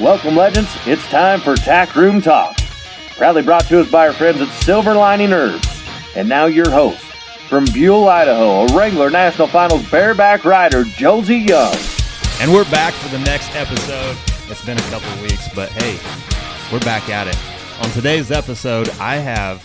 Welcome, legends. It's time for Tack Room Talk. Proudly brought to us by our friends at Silver Lining Herbs. And now your host, from Buhl, Idaho, a Wrangler National Finals bareback rider, Josie Young. And we're back for the next episode. It's been a couple weeks, but hey, we're back at it. On today's episode, I have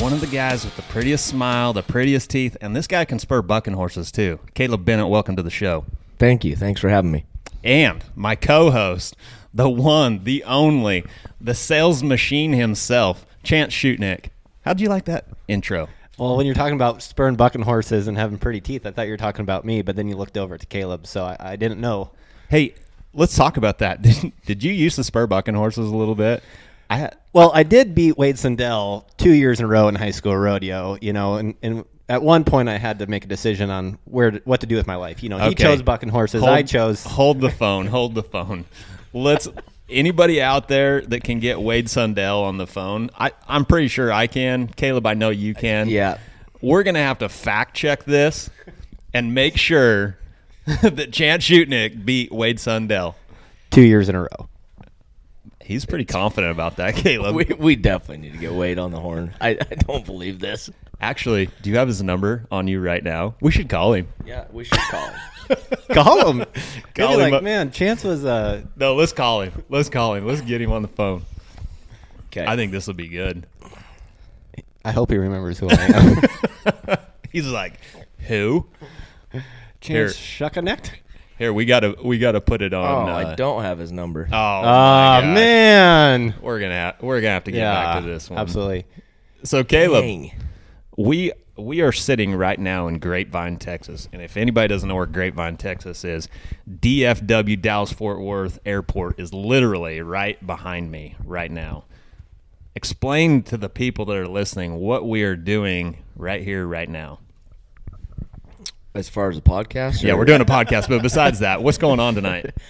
one of the guys with the prettiest smile, the prettiest teeth, and this guy can spur bucking horses too. Caleb Bennett, welcome to the show. Thank you. Thanks for having me. And my co host, the one, the only, the sales machine himself, Chance Shootnick. How'd you like that intro? Well, when you're talking about spurring bucking horses and having pretty teeth, I thought you were talking about me, but then you looked over to Caleb, so I, I didn't know. Hey, let's talk about that. Did, did you use the spur bucking horses a little bit? I had, Well, I did beat Wade Sundell two years in a row in high school rodeo, you know, and, and at one point I had to make a decision on where to, what to do with my life. You know, he Okay. chose bucking horses, Hold- I chose. Hold the phone. Hold the phone. Let's. Anybody out there that can get Wade Sundell on the phone? I, I'm pretty sure I can. Caleb, I know you can. Yeah. We're gonna have to fact check this and make sure that Chance Shootnick beat Wade Sundell. Two years in a row. He's pretty confident about that, Caleb. We, we definitely need to get Wade on the horn. I, I don't believe this. Actually, do you have his number on you right now? We should call him. Yeah, we should call him. Call him. Call him like, up. man, Chance was uh, No, let's call him. Let's call him. Let's get him on the phone. Okay. I think this will be good. I hope he remembers who I am. He's like, who? Chance Shuckaneck. Here we gotta we gotta put it oh, on. uh, I don't have his number. Oh, Oh, man. we're gonna have, we're gonna have to get Yeah, back to this one. absolutely. So Caleb, Dang. we we are sitting right now in Grapevine, Texas, and if anybody doesn't know where Grapevine, Texas is, DFW Dallas Fort Worth Airport is literally right behind me right now. Explain to the people that are listening what we are doing right here, right now. As far as the podcast? Yeah, we're doing a podcast, but besides that, what's going on tonight?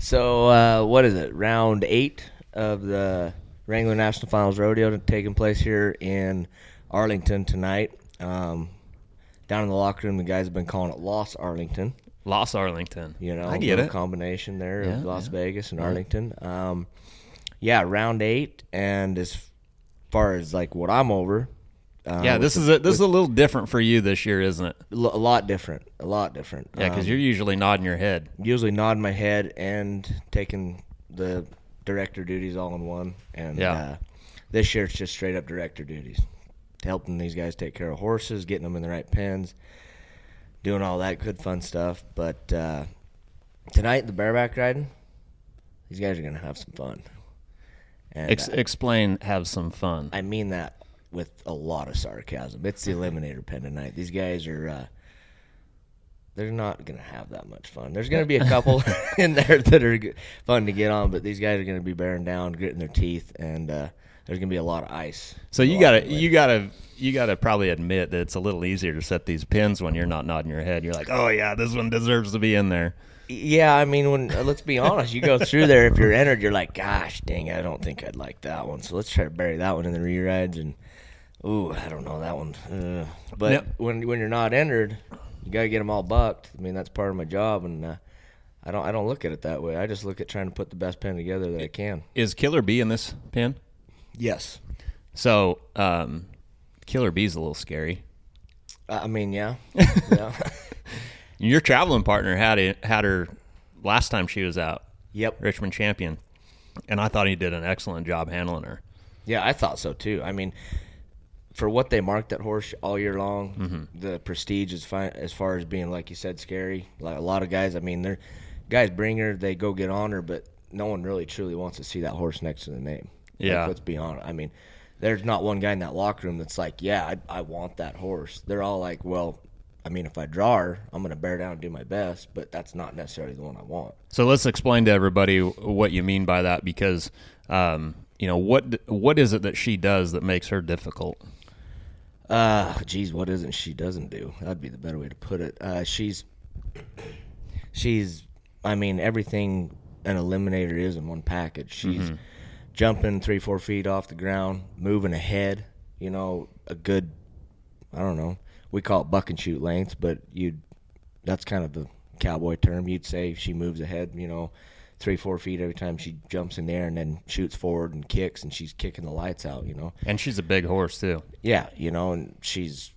So, uh, what is it? Round eight of the Wrangler National Finals Rodeo taking place here in Arlington tonight. Um, down in the locker room, the guys have been calling it Los Arlington. Los Arlington. You know, I get it. combination there Yeah, of Las yeah. Vegas and Arlington. Um, yeah, round eight, and as far as like what I'm over, uh, Yeah, this is a, this is a little different for you this year, isn't it? a lot different, a lot different. Yeah, because Um, you're usually nodding your head. usually nodding my head and taking the director duties all in one. And Yeah. uh, this year it's just straight up director duties, helping these guys take care of horses, getting them in the right pens, doing all that good fun stuff. But uh, tonight the bareback riding, these guys are gonna have some fun. And Ex- uh, explain, have some fun. I mean that with a lot of sarcasm. It's the eliminator pen tonight. These guys are uh they're not going to have that much fun. There's going to be a couple in there that are fun to get on, but these guys are going to be bearing down, gritting their teeth, and uh, there's going to be a lot of ice. So you got to you gotta you gotta probably admit that it's a little easier to set these pins when you're not nodding your head. You're like, oh yeah, this one deserves to be in there. Yeah, I mean, when uh, let's be honest, you go through there. If you're entered, you're like, "Gosh, dang, I don't think I'd like that one." So let's try to bury that one in the re-rides. And ooh, I don't know that one. Uh, but Yep. when when you're not entered, you gotta get them all bucked. I mean, that's part of my job, and uh, I don't I don't look at it that way. I just look at trying to put the best pen together that I can. Is Killer B in this pen? Yes. So um, Killer Bee's a little scary. I mean, yeah, yeah. Your traveling partner had it had her last time she was out, yep. Richmond champion, and I thought he did an excellent job handling her. Yeah, I thought so too. I mean, for what they marked that horse all year long, Mm-hmm. the prestige is fine as far as being like you said, scary. Like a lot of guys, I mean, they're guys bring her, they go get on her, but no one really truly wants to see that horse next to the name. Like, Yeah. let's be honest. I mean, there's not one guy in that locker room that's like, yeah, I, I want that horse. They're all like, well, I mean, if I draw her, I'm going to bear down and do my best, but that's not necessarily the one I want. So let's explain to everybody what you mean by that, because um, you know what what is it that she does that makes her difficult? Uh, geez, what isn't she doesn't do? That'd be the better way to put it. Uh, she's, she's, I mean, everything an eliminator is in one package. She's jumping three, four feet off the ground, moving ahead. You know, a good, I don't know, we call it buck and shoot lengths, but you'd, that's kind of the cowboy term. You'd say she moves ahead. You know, three, four feet every time she jumps in there and then shoots forward and kicks and she's kicking the lights out, you know. And she's a big horse too. Yeah, you know, and she's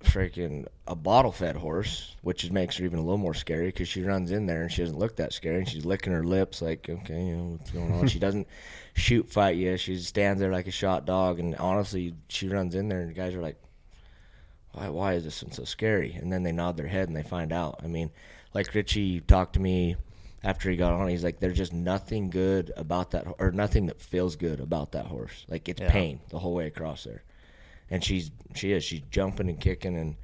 freaking a bottle fed horse, which makes her even a little more scary because she runs in there and she doesn't look that scary and she's licking her lips like, okay, you know what's going on. she doesn't shoot fight you. She stands there like a shot dog, and honestly, she runs in there and the guys are like, why, why is this one so scary? And then they nod their head and they find out. I mean, like Richie talked to me after he got on. He's like, there's just nothing good about that, or nothing that feels good about that horse. Like it's Yeah. pain the whole way across there. And she's she is she's jumping and kicking and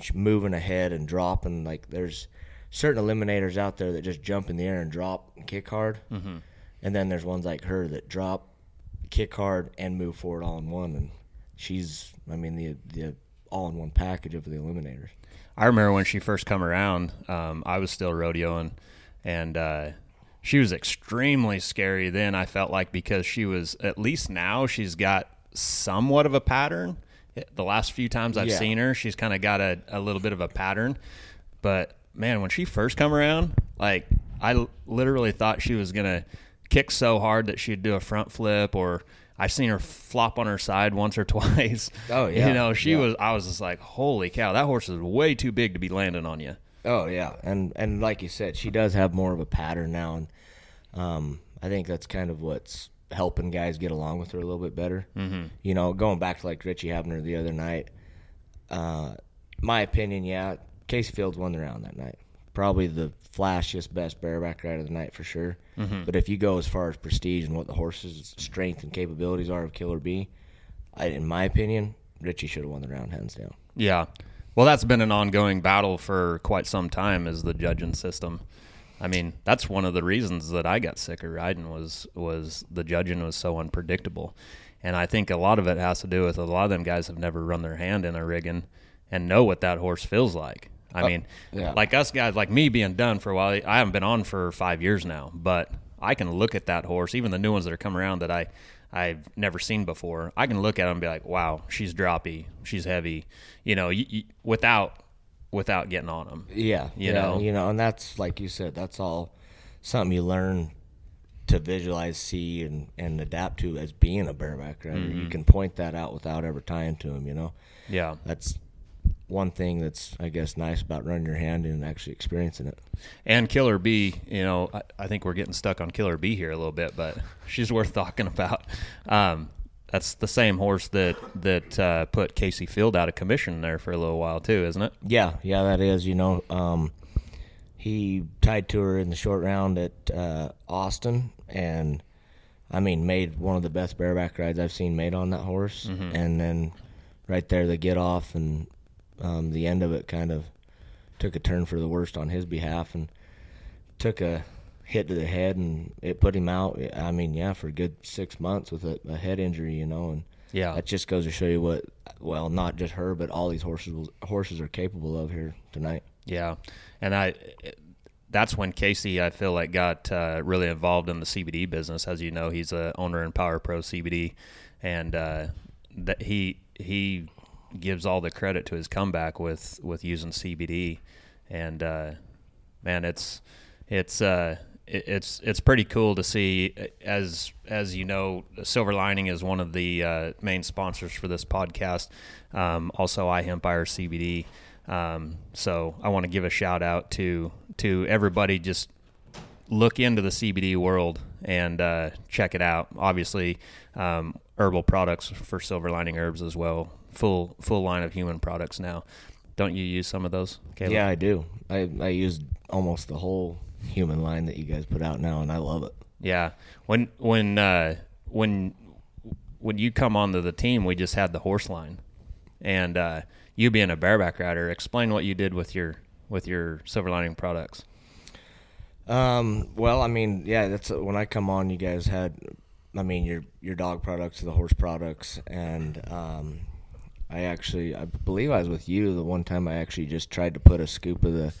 she's moving ahead and dropping. Like there's certain eliminators out there that just jump in the air and drop and kick hard. Mm-hmm. And then there's ones like her that drop, kick hard, and move forward all in one. And she's, I mean, the the all in one package of the eliminators. I remember when she first come around, um, I was still rodeoing, and uh, she was extremely scary then. I felt like because she was at least now she's got somewhat of a pattern. The last few times I've Yeah. seen her, she's kind of got a, a little bit of a pattern. But man, when she first come around, like I l- literally thought she was gonna kick so hard that she'd do a front flip, or I've seen her flop on her side once or twice. Oh, yeah. you know she Yeah. was. I was just like, holy cow, that horse is way too big to be landing on you. Oh yeah, and and like you said, she does have more of a pattern now, and um, I think that's kind of what's helping guys get along with her a little bit better. Mm-hmm. You know, going back to like Richie having her the other night. Uh, my opinion, yeah, Kaycee Fields won the round that night. Probably the flashiest, best bareback rider of the night for sure. But if you go as far as prestige and what the horse's strength and capabilities are of Killer B, I, in my opinion, Richie should have won the round hands down. Yeah. Well, that's been an ongoing battle for quite some time is the judging system. I mean, that's one of the reasons that I got sick of riding was was the judging was so unpredictable. And I think a lot of it has to do with a lot of them guys have never run their hand in a rigging and know what that horse feels like. I uh, mean, yeah. like us guys, like me being done for a while, I haven't been on for five years now, but I can look at that horse, even the new ones that are coming around that I I've never seen before. I can look at them and be like, wow, she's droppy, she's heavy, you know, y y without without getting on them. Yeah, You yeah, know? you know, and that's like you said, that's all something you learn to visualize, see, and and adapt to as being a bareback rider. Mm-hmm. You can point that out without ever tying to them. You know, Yeah, that's one thing that's I guess nice about running your hand and actually experiencing it. and Killer B, you know, I, I think we're getting stuck on Killer B here a little bit, but she's worth talking about. Um, that's the same horse that that uh, put Kaycee Feild out of commission there for a little while too, isn't it? Yeah, yeah, that is. You know, um, he tied to her in the short round at uh, Austin, and I mean, made one of the best bareback rides I've seen made on that horse. And then right there, the get off and um, the end of it kind of took a turn for the worst on his behalf, and took a hit to the head, and it put him out. I mean, yeah, for a good six months with a, a head injury, you know, and Yeah. that just goes to show you what, well, not just her, but all these horses horses are capable of here tonight. Yeah, and I that's when Kaycee I feel like got uh, really involved in the CBD business. As you know, he's a owner in Power Pro CBD, and uh, that he he gives all the credit to his comeback with with using CBD, and uh, man, it's it's. Uh, it- it's it's pretty cool to see as as you know silver lining is one of the uh, main sponsors for this podcast um, also iHempire CBD um, so I want to give a shout out to to everybody just look into the CBD world and uh, check it out. Obviously, um, herbal products for Silver Lining Herbs as well. Full full line of human products now. Don't you use some of those? Caleb? Yeah, I do. I, I used almost the whole human line that you guys put out now, and I love it. Yeah. When when uh, when when you come onto the team, we just had the horse line, and uh, you being a bareback rider, explain what you did with your with your Silver Lining products. Um, well, I mean, yeah, that's when I come on. You guys had, I mean, your your dog products, the horse products, and um, I actually, I believe I was with you the one time. I actually just tried to put a scoop of the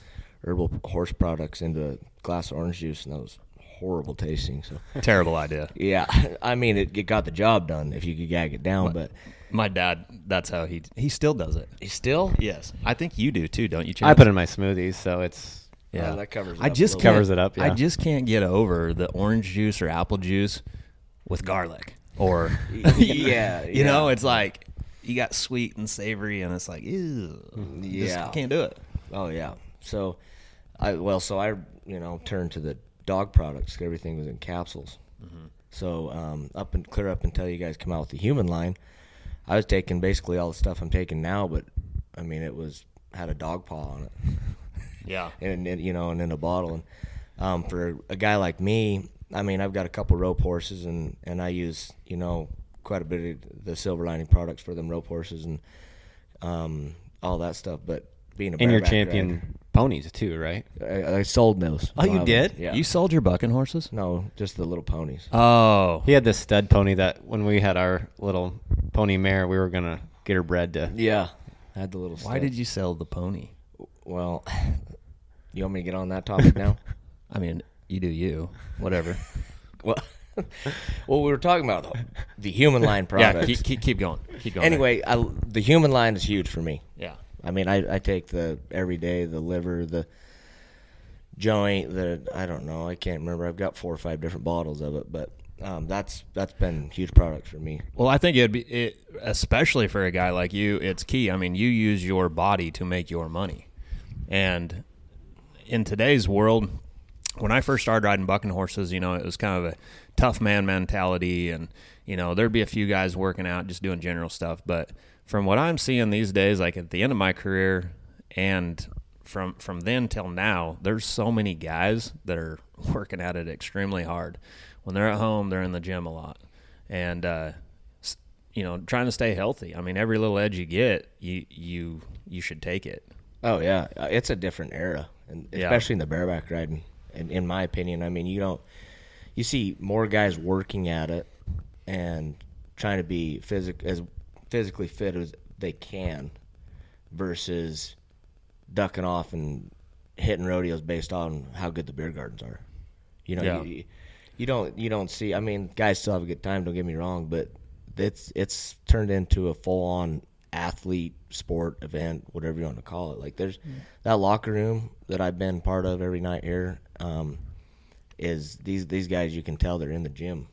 herbal horse products into a glass of orange juice, and that was horrible tasting. So, Terrible idea. yeah, I mean, it, it got the job done if you could gag it down, but My dad, that's how he he still does it. He still, Yes, I think you do too, don't you? I put in my smoothies, so it's Yeah, Uh, that covers it I up just little can't- Covers it up, I just can't get over the orange juice or apple juice with garlic, or Yeah, you know, it's like you got sweet and savory, and it's like, ew, just Yeah. can't do it. Oh yeah. So, I well, so I you know turned to the dog products. Everything was in capsules. So um, up and clear up until you guys come out with the human line, I was taking basically all the stuff I'm taking now, but I mean it was had a dog paw on it, Yeah, and, and you know, and in a bottle. And um, for a guy like me, I mean I've got a couple rope horses, and and I use you know quite a bit of the silver lining products for them rope horses and um, all that stuff. But being a And your champion rider- ponies too, right? I, I sold those. Oh, you did? Yeah. you sold your bucking horses? no, just the little ponies. Oh, He had this stud pony that when we had our little pony mare, we were gonna get her bred to. Yeah. I had the little. why did you sell the pony? Well, you want me to get on that topic now? I mean, you do you, whatever. well, well, we were talking about the, the human line product. yeah, keep, keep keep going. Keep going. anyway, I, the human line is huge for me. yeah, I mean, I, I take the everyday, the liver, the joint, the I don't know, I can't remember. I've got four or five different bottles of it, but um, that's that's been huge products for me. Well, I think it'd be, it, especially for a guy like you, it's key. I mean, you use your body to make your money, and in today's world, when I first started riding bucking horses, you know, it was kind of a tough man mentality, and you know, there'd be a few guys working out, just doing general stuff. But from what I'm seeing these days, like at the end of my career, and from from then till now, there's so many guys that are working at it extremely hard. When they're at home, they're in the gym a lot, and uh, you know, trying to stay healthy. I mean, every little edge you get, you you you should take it. Oh yeah, Uh, it's a different era, and Yeah. especially in the bareback riding. And in my opinion, I mean, you don't you see more guys working at it and trying to be physic as physically fit as they can, versus ducking off and hitting rodeos based on how good the beer gardens are. You know, Yeah. you, you don't you don't see. I mean, guys still have a good time. Don't get me wrong, but it's it's turned into a full on athlete sport event, whatever you want to call it. Like there's that locker room that I've been part of every night here. Um, is these these guys you can tell they're in the gym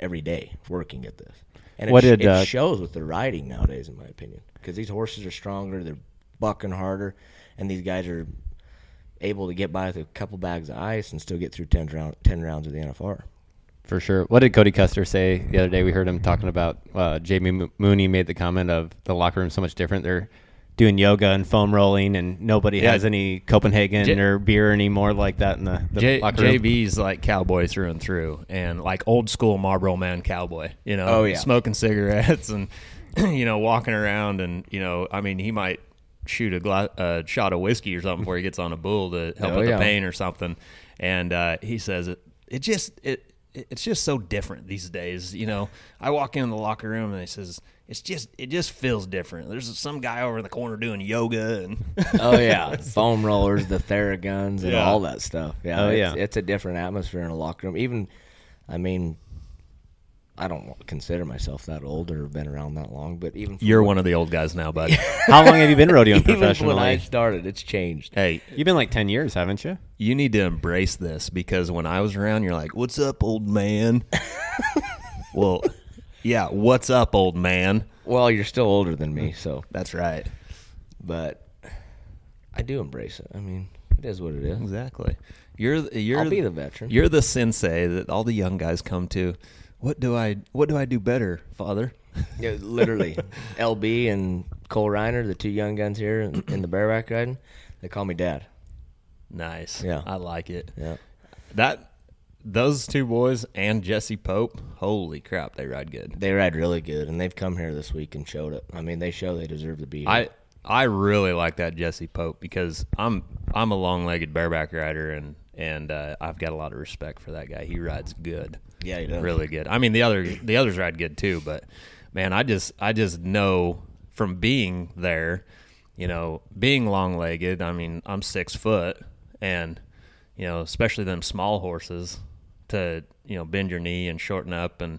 every day working at this, and it, What sh- did, it uh, shows with the riding nowadays, in my opinion, because these horses are stronger, they're bucking harder, and these guys are able to get by with a couple bags of ice and still get through 10, round, 10 rounds of the NFR. For sure. What did Cody Custer say the other day? We heard him talking about uh, JB Mo- Mauney made the comment of the locker room so much different. They're doing yoga and foam rolling, and nobody Yeah. has any Copenhagen J- or beer anymore like that in the, the J- locker room. JB's like cowboy through and through, and like old school Marlboro man cowboy. You know, Oh, yeah. smoking cigarettes and you know walking around, and you know, I mean, he might shoot a gla- uh, shot of whiskey or something before he gets on a bull to help Oh, with yeah. the pain or something. And uh, he says it, it just it. It's just so different these days, you know. I walk in the locker room and he says, "It's just, it just feels different." There's some guy over in the corner doing yoga, and Oh, yeah. Foam rollers, the Theraguns, and Yeah. all that stuff. Yeah. Oh, it's, yeah. It's a different atmosphere in a locker room. Even, I mean, I don't consider myself that old or been around that long, but even you're one of the old guys now, bud. How long have you been rodeoing even when I started, it's changed. hey, You've been like 10 years, haven't you? you need to embrace this because when I was around, you're like, "What's up, old man?" well, yeah, what's up, old man? Well, you're still older than me, so That's right. but I do embrace it. I mean, it is what it is. Exactly. You're the- you're I'll be the veteran. You're the sensei that all the young guys come to. What do I what do I do better, father? Yeah, literally, LB and Cole Reiner, the two young guns here in, in the bareback riding, they call me dad. Nice. Yeah. I like it. Yeah. That those two boys and Jesse Pope, holy crap, they ride good. They ride really good, and they've come here this week and showed it. I mean, they show they deserve to be here. I I really like that Jesse Pope because I'm I'm a long legged bareback rider and and uh, I've got a lot of respect for that guy. He rides good. Yeah, he does. Really good. I mean the other the others ride good too, but man, I just I just know from being there, you know, being long legged. I mean, I'm six foot, and you know, especially them small horses, to you know bend your knee and shorten up, and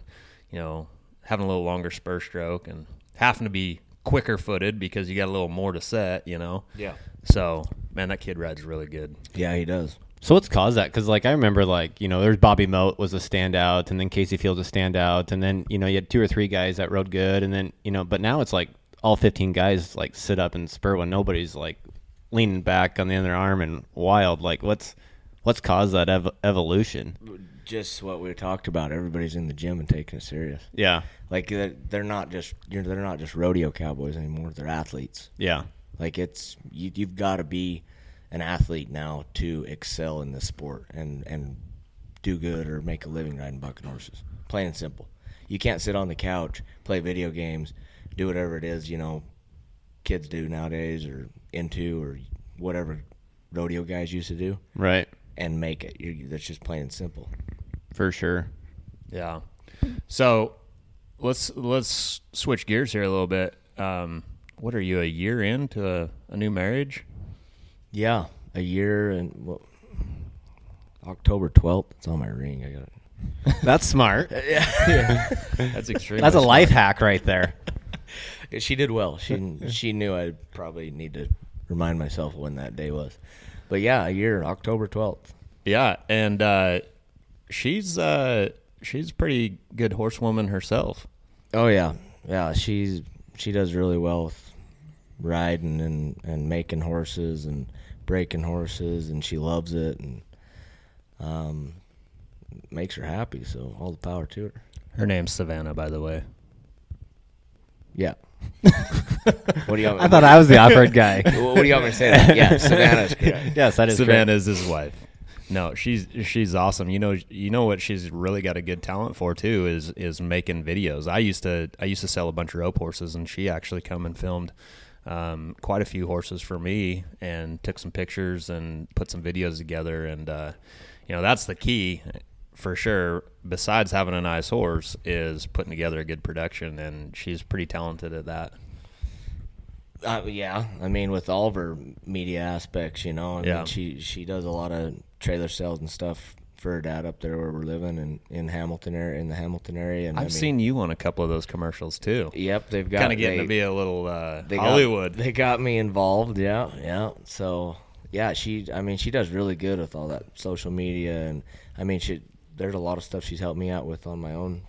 you know having a little longer spur stroke and having to be quicker footed because you got a little more to set. You know. Yeah. So Man, that kid rides really good. Yeah, he does. So what's caused that? Because like I remember, like you know, there's Bobby Mote was a standout, and then Kaycee Fields a standout, and then you know you had two or three guys that rode good, and then you know, but now it's like all 15 guys like sit up and spur when nobody's like leaning back on the other arm and wild. Like what's what's caused that ev- evolution? Just what we talked about. Everybody's in the gym and taking it serious. Yeah, Like they're, they're not just you're, they're not just rodeo cowboys anymore. They're athletes. yeah, Like it's you, you've got to be an athlete now to excel in this sport and and do good or make a living riding bucking horses. Plain and simple. You can't sit on the couch, play video games, do whatever it is you know kids do nowadays or into or whatever rodeo guys used to do right, and make it. you that's just plain and simple. for sure. Yeah. So let's let's switch gears here a little bit. Um, what are you a year into a, a new marriage? Yeah, a year and well, October twelfth. It's on my ring. I got it. That's smart. Yeah, That's extremely. That's a smart. life hack right there. She did well. She she knew I'd probably need to remind myself when that day was. But yeah, a year, October twelfth. Yeah, and uh, she's uh, she's a pretty good horsewoman herself. Oh yeah, yeah. She's she does really well with riding and and making horses and breaking horses, and she loves it and um makes her happy. So all the power to her. Her name's Savannah, by the way. Yeah. What do you? Want I thought I was the awkward guy. What do you want me to say? That? Yeah, Savannah's correct. yes, that is Savannah is his wife. No, she's she's awesome. You know, you know what she's really got a good talent for too is is making videos. I used to I used to sell a bunch of rope horses, and she actually come and filmed um, quite a few horses for me and took some pictures and put some videos together. And uh, you know, that's the key for sure. Besides having a nice horse, is putting together a good production, and she's pretty talented at that. Uh, yeah, I mean, with all of her media aspects, you know, I Yeah. mean, she she does a lot of trailer sales and stuff for her dad up there where we're living and in Hamilton area, in the Hamilton area. And I've I mean, seen you on a couple of those commercials too. Yep, they've got Kind of getting they, to be a little uh, they got- Hollywood. they got me involved. Yeah, yeah. So yeah, she. I mean, she does really good with all that social media, and I mean, she. There's a lot of stuff she's helped me out with on my own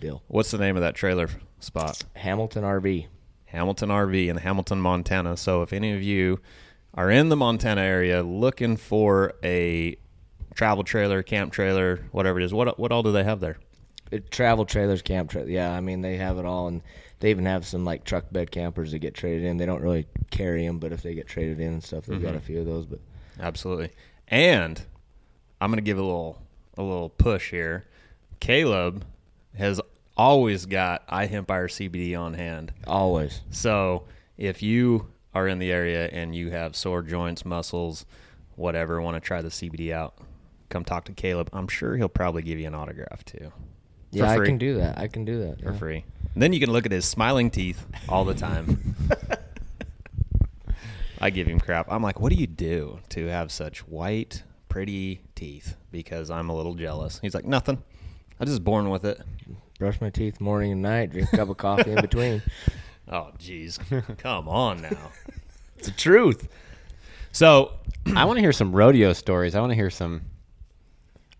deal. What's the name of that trailer spot? Hamilton RV. Hamilton RV in Hamilton, Montana. So if any of you are in the Montana area looking for a travel trailer, camp trailer, whatever it is, what what all do they have there? It, travel trailers, camp trailer. Yeah, I mean they have it all, and they even have some like truck bed campers that get traded in. They don't really carry them, but if they get traded in and stuff, they've Mm-hmm. got a few of those. But Absolutely. And I'm going to give a little a little push here. Caleb has always got iHempire CBD on hand. always, So if you are in the area and you have sore joints, muscles, whatever, want to try the CBD out, come talk to Caleb. I'm sure he'll probably give you an autograph too. yeah, I can do that. I can do that For yeah. free. And then you can look at his smiling teeth all the time. I give him crap. I'm like, what do you do to have such white, pretty teeth? Because I'm a little jealous. He's like, nothing. I'm just born with it. Brush my teeth morning and night. Drink a cup of coffee in between. Oh, jeez. Come on now. It's the truth. So I want to hear some rodeo stories. I want to hear some.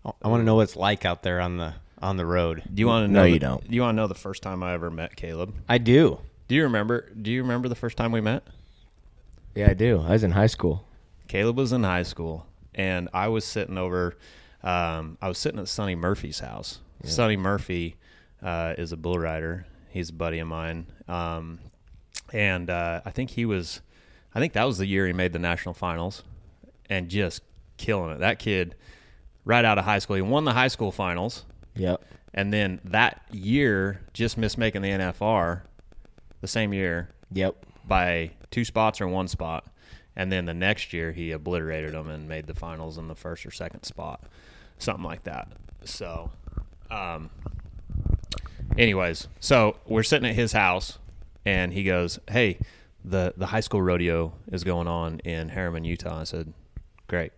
I want to know what it's like out there on the on the road. Do you want to know? No, know? you don't. Do you want to know the first time I ever met Caleb? I do. Do you remember? Do you remember the first time we met? Yeah, I do. I was in high school. Caleb was in high school, and I was sitting over. Um, I was sitting at Sonny Murphy's house. Sonny Murphy uh, is a bull rider. He's a buddy of mine, um, and uh, I think he was. I think that was the year he made the national finals, and just killing it. That kid, right out of high school, he won the high school finals. Yep. And then that year, just missed making the NFR the same year Yep. by two spots or one spot. And then the next year, he obliterated them and made the finals in the first or second spot, something like that. So, um, anyways, so we're sitting at his house, and he goes, "Hey, the the high school rodeo is going on in Harriman, Utah." I said, "Great.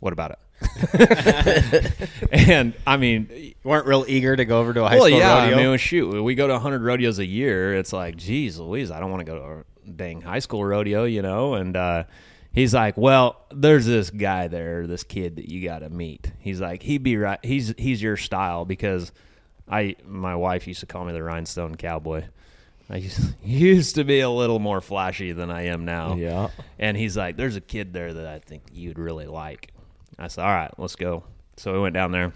What about it?" and I mean, You weren't real eager to go over to a high well, school yeah. rodeo. I mean, shoot, we go to 100 rodeos a year. It's like, geez, Louise, I don't want to go to a dang high school rodeo, you know. And uh, He's like, well, there's this guy there, this kid that you got to meet. He's like, he'd be right. He's he's your style because I my wife used to call me the rhinestone cowboy. I used, used to be a little more flashy than I am now. Yeah. And he's like, there's a kid there that I think you'd really like. I said, all right, let's go. So we went down there,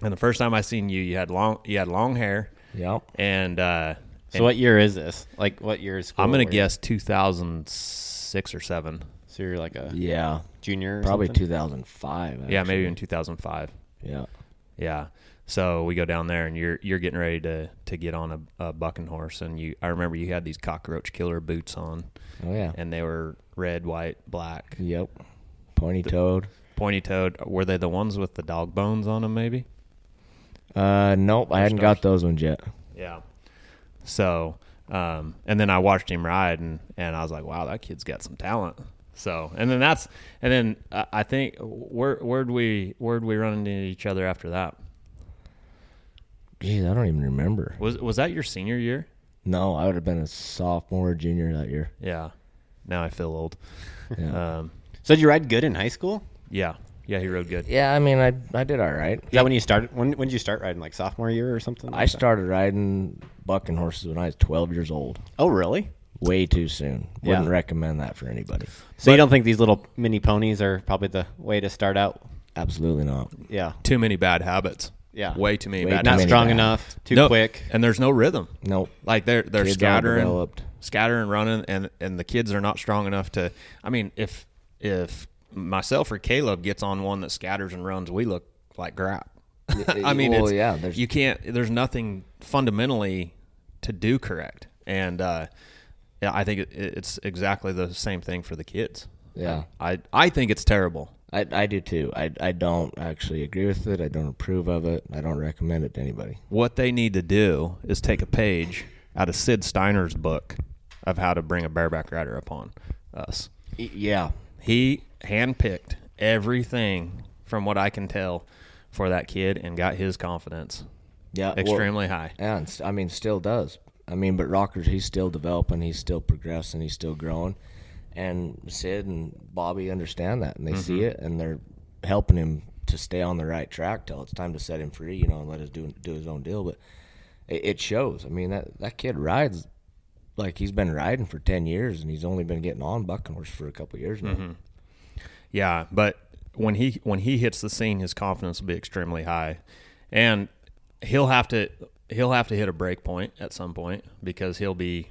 and the first time I seen you, you had long you had long hair, Yeah. and uh, So what year is this? Like what year is school? I'm gonna guess 2006 or seven. So you're like a Yeah. junior. Or Probably something? 2005. Yeah, maybe actually. in 2005. Yeah. Yeah. So we go down there, and you're you're getting ready to to get on a, a bucking horse, and you I remember you had these cockroach killer boots on, Oh yeah. and they were red, white, black, Yep. Pointy toed. pointy toed. Were they the ones with the dog bones on them? Maybe. Uh, nope. I hadn't got those ones yet. Yeah. So, um, and then I watched him ride, and and I was like, wow, that kid's got some talent. So, and then that's, and then uh, I think where where'd we where'd we run into each other after that? Geez, I don't even remember. Was was that your senior year? No, I would have been a sophomore, or junior that year. Yeah. Now I feel old. Yeah. Um, So did you ride good in high school? yeah, yeah, he rode good. yeah. I mean, I I did all right. Is that when you started? When when did you start riding? Like sophomore year or something? I like that? started riding bucking horses when I was 12 years old. Oh really? Way too soon. Wouldn't Yeah. recommend that for anybody. So you don't think these little mini ponies are probably the way to start out? Absolutely not. Yeah. Too many bad habits. Yeah. Way too many Way bad too Not many strong bad. enough. Too No- quick. and there's no rhythm. Nope. Like they're they're Kids aren't scattering, developed. scattering, running, and and the kids are not strong enough to. I mean, if if myself or Caleb gets on one that scatters and runs, we look like crap. I mean, well, yeah, there's- you can't. There's nothing fundamentally to do correct, and uh, yeah, I think it, it's exactly the same thing for the kids. Yeah. I I think it's terrible. I, I do too. I, I don't actually agree with it. I don't approve of it. I don't recommend it to anybody. What they need to do is take a page out of Sid Steiner's book of how to bring a bareback rider upon us. Yeah. He handpicked everything from what I can tell for that kid and got his confidence Yeah. well, extremely high. Yeah, and st- I mean, still does. I mean, but Rockers, he's still developing, he's still progressing, he's still growing, and Sid and Bobby understand that, and they see mm-hmm. it, and they're helping him to stay on the right track till it's time to set him free, you know, and let us do do his own deal. But it, it shows. I mean, that that kid rides like he's been riding for ten years, and he's only been getting on bucking horse for a couple years now. Yeah, but when he when he hits the scene, his confidence will be extremely high, and he'll have to he'll have to hit a break point at some point because he'll be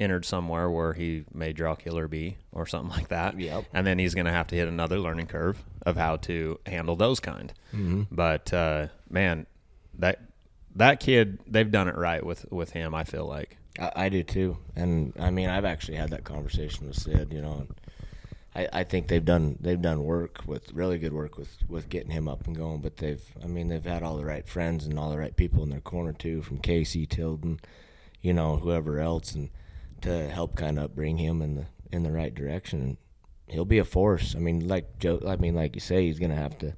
entered somewhere where he may draw killer B or something like that. Yep. And then he's going to have to hit another learning curve of how to handle those kind. But uh, man, that that kid, they've done it right with with him. I feel like. I, I do too, and I mean, I've actually had that conversation with Sid. You know, I, I think they've done they've done work with really good work with with getting him up and going. But they've, I mean, they've had all the right friends and all the right people in their corner too, from Casey Tilden, you know, whoever else, and to help kind of bring him in the in the right direction. He'll be a force. I mean, like Joe, I mean, like you say, he's gonna have to.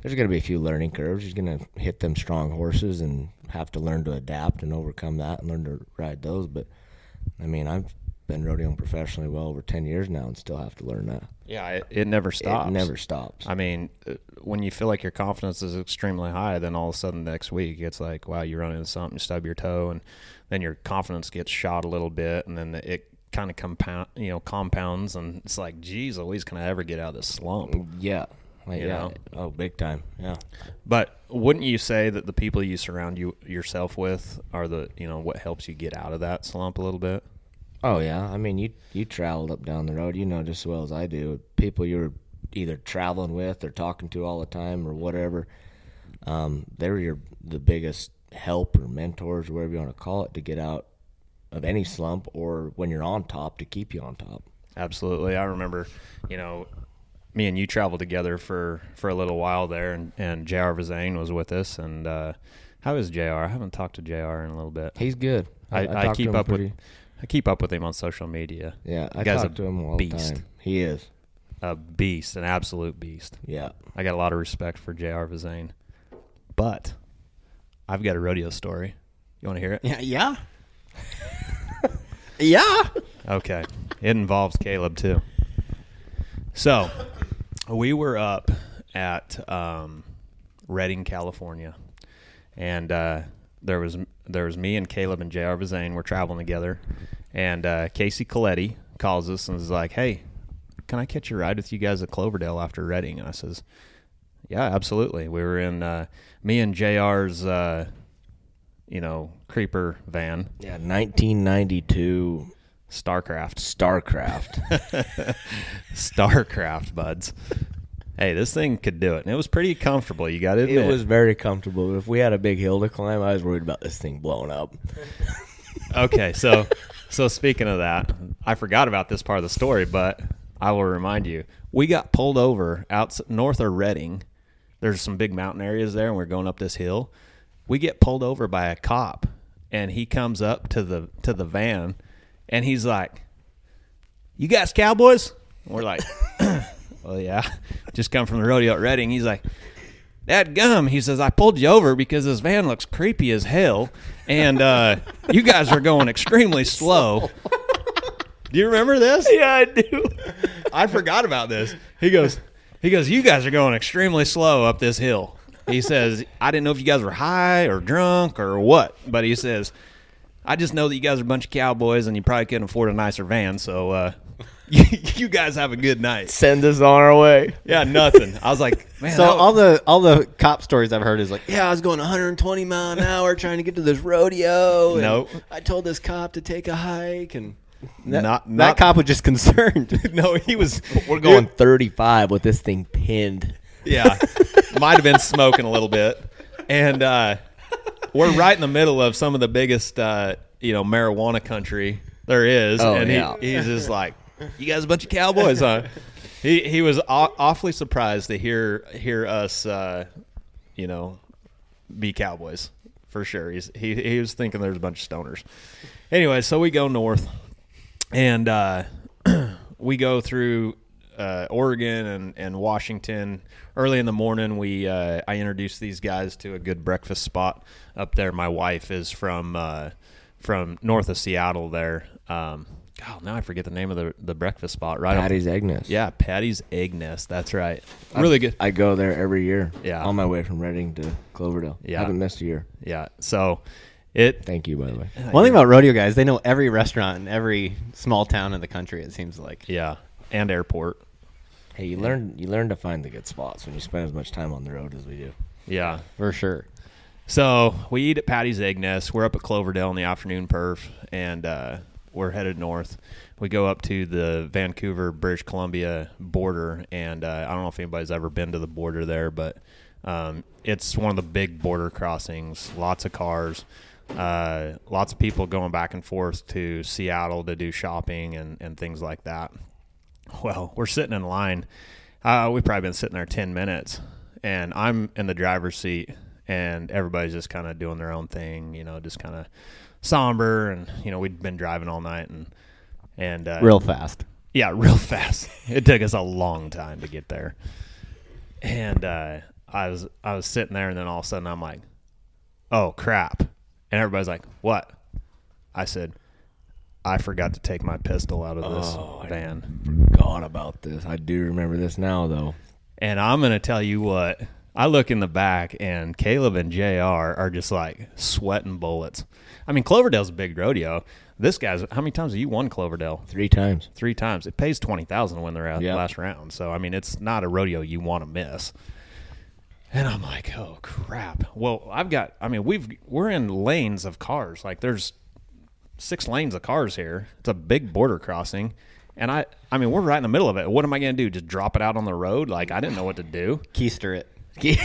There's gonna be a few learning curves. He's gonna hit them strong horses and have to learn to adapt and overcome that and learn to ride those. But I mean, I've been rodeoing professionally well over ten years now and still have to learn that. Yeah, it, it never stops. It never stops. I mean, uh, when you feel like your confidence is extremely high, then all of a sudden next week it's like, wow, you run into something, you stub your toe, and then your confidence gets shot a little bit, and then it kind of compound, you know, compounds, and it's like, geez, Louise, can I ever get out of this slump? yeah. Like, You yeah. know? Oh, big time. Yeah. But wouldn't you say that the people you surround you yourself with are the, you know, what helps you get out of that slump a little bit? Oh yeah, I mean you you traveled up down the road, you know just as well as I do. People you're either traveling with or talking to all the time or whatever. Um, they're your the biggest help or mentors or whatever you want to call it to get out of any slump or when you're on top to keep you on top. Absolutely. I remember, you know, me and you traveled together for, for a little while there, and, and J.R. Vezain was with us. And uh, how is Jr.? I haven't talked to Jr. in a little bit. He's good. I, I, to keep up pretty- with I keep up with him on social media. Yeah, I guy's talk a to him all beast. the time. He is. A beast, an absolute beast. Yeah. I got a lot of respect for J.R. Vezain. But I've got a rodeo story. You want to hear it? Yeah. Yeah. yeah. Okay. It involves Caleb too. So we were up at um, Redding, California, and uh, there was there was me and Caleb and J.R. Vezain. We're traveling together, and uh, Casey Colletti calls us and is like, "Hey, can I catch a ride with you guys at Cloverdale after Redding?" And I says, "Yeah, absolutely." We were in uh, me and J.R.'s, uh, you know, creeper van, Yeah, 1992 Starcraft. StarCraft. Starcraft, buds. Hey, this thing could do it, and it was pretty comfortable. You got it. it was very comfortable. If we had a big hill to climb, I was worried about this thing blowing up. okay. So, so speaking of that, I forgot about this part of the story, but I will remind you. We got pulled over out north of Redding. There's some big mountain areas there, and we're going up this hill. We get pulled over by a cop, and he comes up to the to the van, and he's like, "You guys cowboys?" And we're like, "Well, yeah, just come from the rodeo at Redding." He's like, that gum, he says, I pulled you over because this van looks creepy as hell, and uh, you guys are going extremely slow. Do you remember this? Yeah, I do. I forgot about this. He goes, he goes, you guys are going extremely slow up this hill. He says, I didn't know if you guys were high or drunk or what, but he says, I just know that you guys are a bunch of cowboys and you probably couldn't afford a nicer van, so uh, you, you guys have a good night. Send us on our way. Yeah, nothing. I was like, man, So that- all the all the cop stories I've heard is like, yeah, I was going 120 mile an hour trying to get to this rodeo. and Nope. I told this cop to take a hike, and that, Not- that not- cop was just concerned. no, he was. We're going 35 with this thing pinned. Yeah, might have been smoking a little bit, and uh, we're right in the middle of some of the biggest, uh, you know, marijuana country there is, Oh, and yeah. he, he's just like, "You guys a bunch of cowboys, huh?" He he was aw- awfully surprised to hear hear us, uh, you know, be cowboys for sure. He's he he was thinking there's a bunch of stoners. Anyway, so we go north, and uh, we go through uh, Oregon and, and Washington. Early in the morning, we uh, I introduced these guys to a good breakfast spot up there. My wife is from uh, from north of Seattle. There, um, God, now I forget the name of the, the breakfast spot. Right, off- Patty's Egg Nest. yeah, Patty's Egg Nest. That's right. Really good. I go there every year. Yeah. On my way from Redding to Cloverdale. Yeah. Haven't missed a year. Yeah. So it Thank you, by the way. One thing about rodeo guys, they know every restaurant in every small town in the country. It seems like. yeah, and airport. Hey, you learn you learn to find the good spots when you spend as much time on the road as we do. Yeah. For sure. So we eat at Patty's Egg Nest. We're up at Cloverdale in the afternoon perf, and uh, we're headed north. We go up to the Vancouver, British Columbia border, and uh, I don't know if anybody's ever been to the border there, but um, it's one of the big border crossings. Lots of cars, uh, lots of people going back and forth to Seattle to do shopping and, and things like that. Well, we're sitting in line. Uh, we've probably been sitting there 10 minutes, and I'm in the driver's seat, and everybody's just kind of doing their own thing, you know, just kind of somber. And, you know, we'd been driving all night, and, and, uh, Real fast. yeah, real fast. It took us a long time to get there. And uh, I was I was sitting there, and then all of a sudden I'm like, "Oh crap!" And everybody's like, "What?" I said, "I forgot to take my pistol out of this Oh, I- van." Forgot about this. I do remember this now, though. And I'm gonna tell you what. I look in the back, and Caleb and Jr. are just like sweating bullets. I mean, Cloverdale's a big rodeo. This guy's how many times have you won Cloverdale? Three times. three times. It pays twenty thousand when they're out Yeah. last round. So I mean, it's not a rodeo you want to miss. And I'm like, oh crap. Well, I've got. I mean, we've we're in lanes of cars. Like there's six lanes of cars here. It's a big border crossing. And I, I mean, we're right in the middle of it. What am I going to do? Just drop it out on the road? Like I didn't know what to do. Keister it.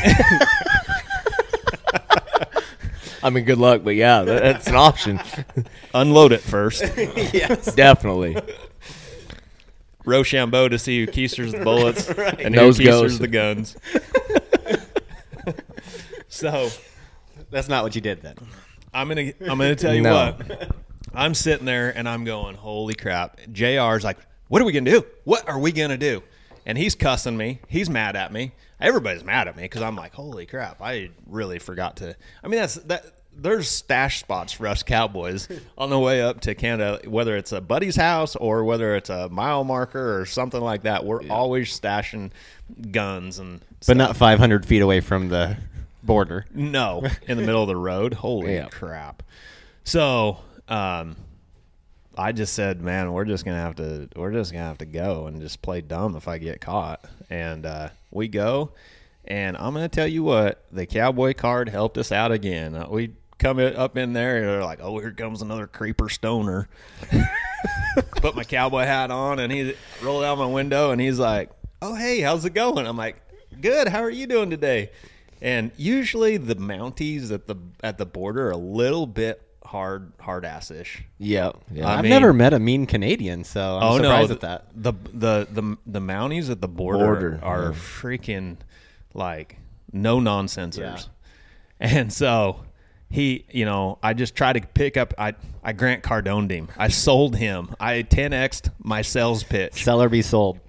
I mean, good luck, but yeah, that, that's an option. Unload it first. yes. Definitely. Rochambeau to see who keisters the bullets and Nose who keisters goes. the guns. so That's not what you did then. I'm gonna I'm gonna tell you No. what. I'm sitting there and I'm going, holy crap. JR's like, what are we gonna do? What are we gonna do? And he's cussing me. He's mad at me. Everybody's mad at me because I'm like, holy crap! I really forgot to. I mean, that's that. there's stash spots for us cowboys on the way up to Canada, whether it's a buddy's house or whether it's a mile marker or something like that. We're always stashing guns and but not 500 feet away from the border. no in the middle of the road. Holy Yeah. crap! So, um, I just said, man, we're just gonna have to, we're just gonna have to go and just play dumb if I get caught. And uh, we go, and I'm gonna tell you what, the cowboy card helped us out again. Uh, we come up in there, and they're like, oh, here comes another creeper stoner. Put my cowboy hat on, and he rolled out my window, and he's like, oh, hey, how's it going? I'm like, good. How are you doing today? And usually the Mounties at the at the border are a little bit hard hard ass ish. Yep. Yeah. I I've mean- never met a mean Canadian, so I'm oh surprised no, at that. The the the the Mounties at the border, Border, are yeah. freaking like no nonsensers, and so he, you know, I just try to pick up. I I Grant Cardoned him. I sold him. I 10xed my sales pitch. Seller be sold.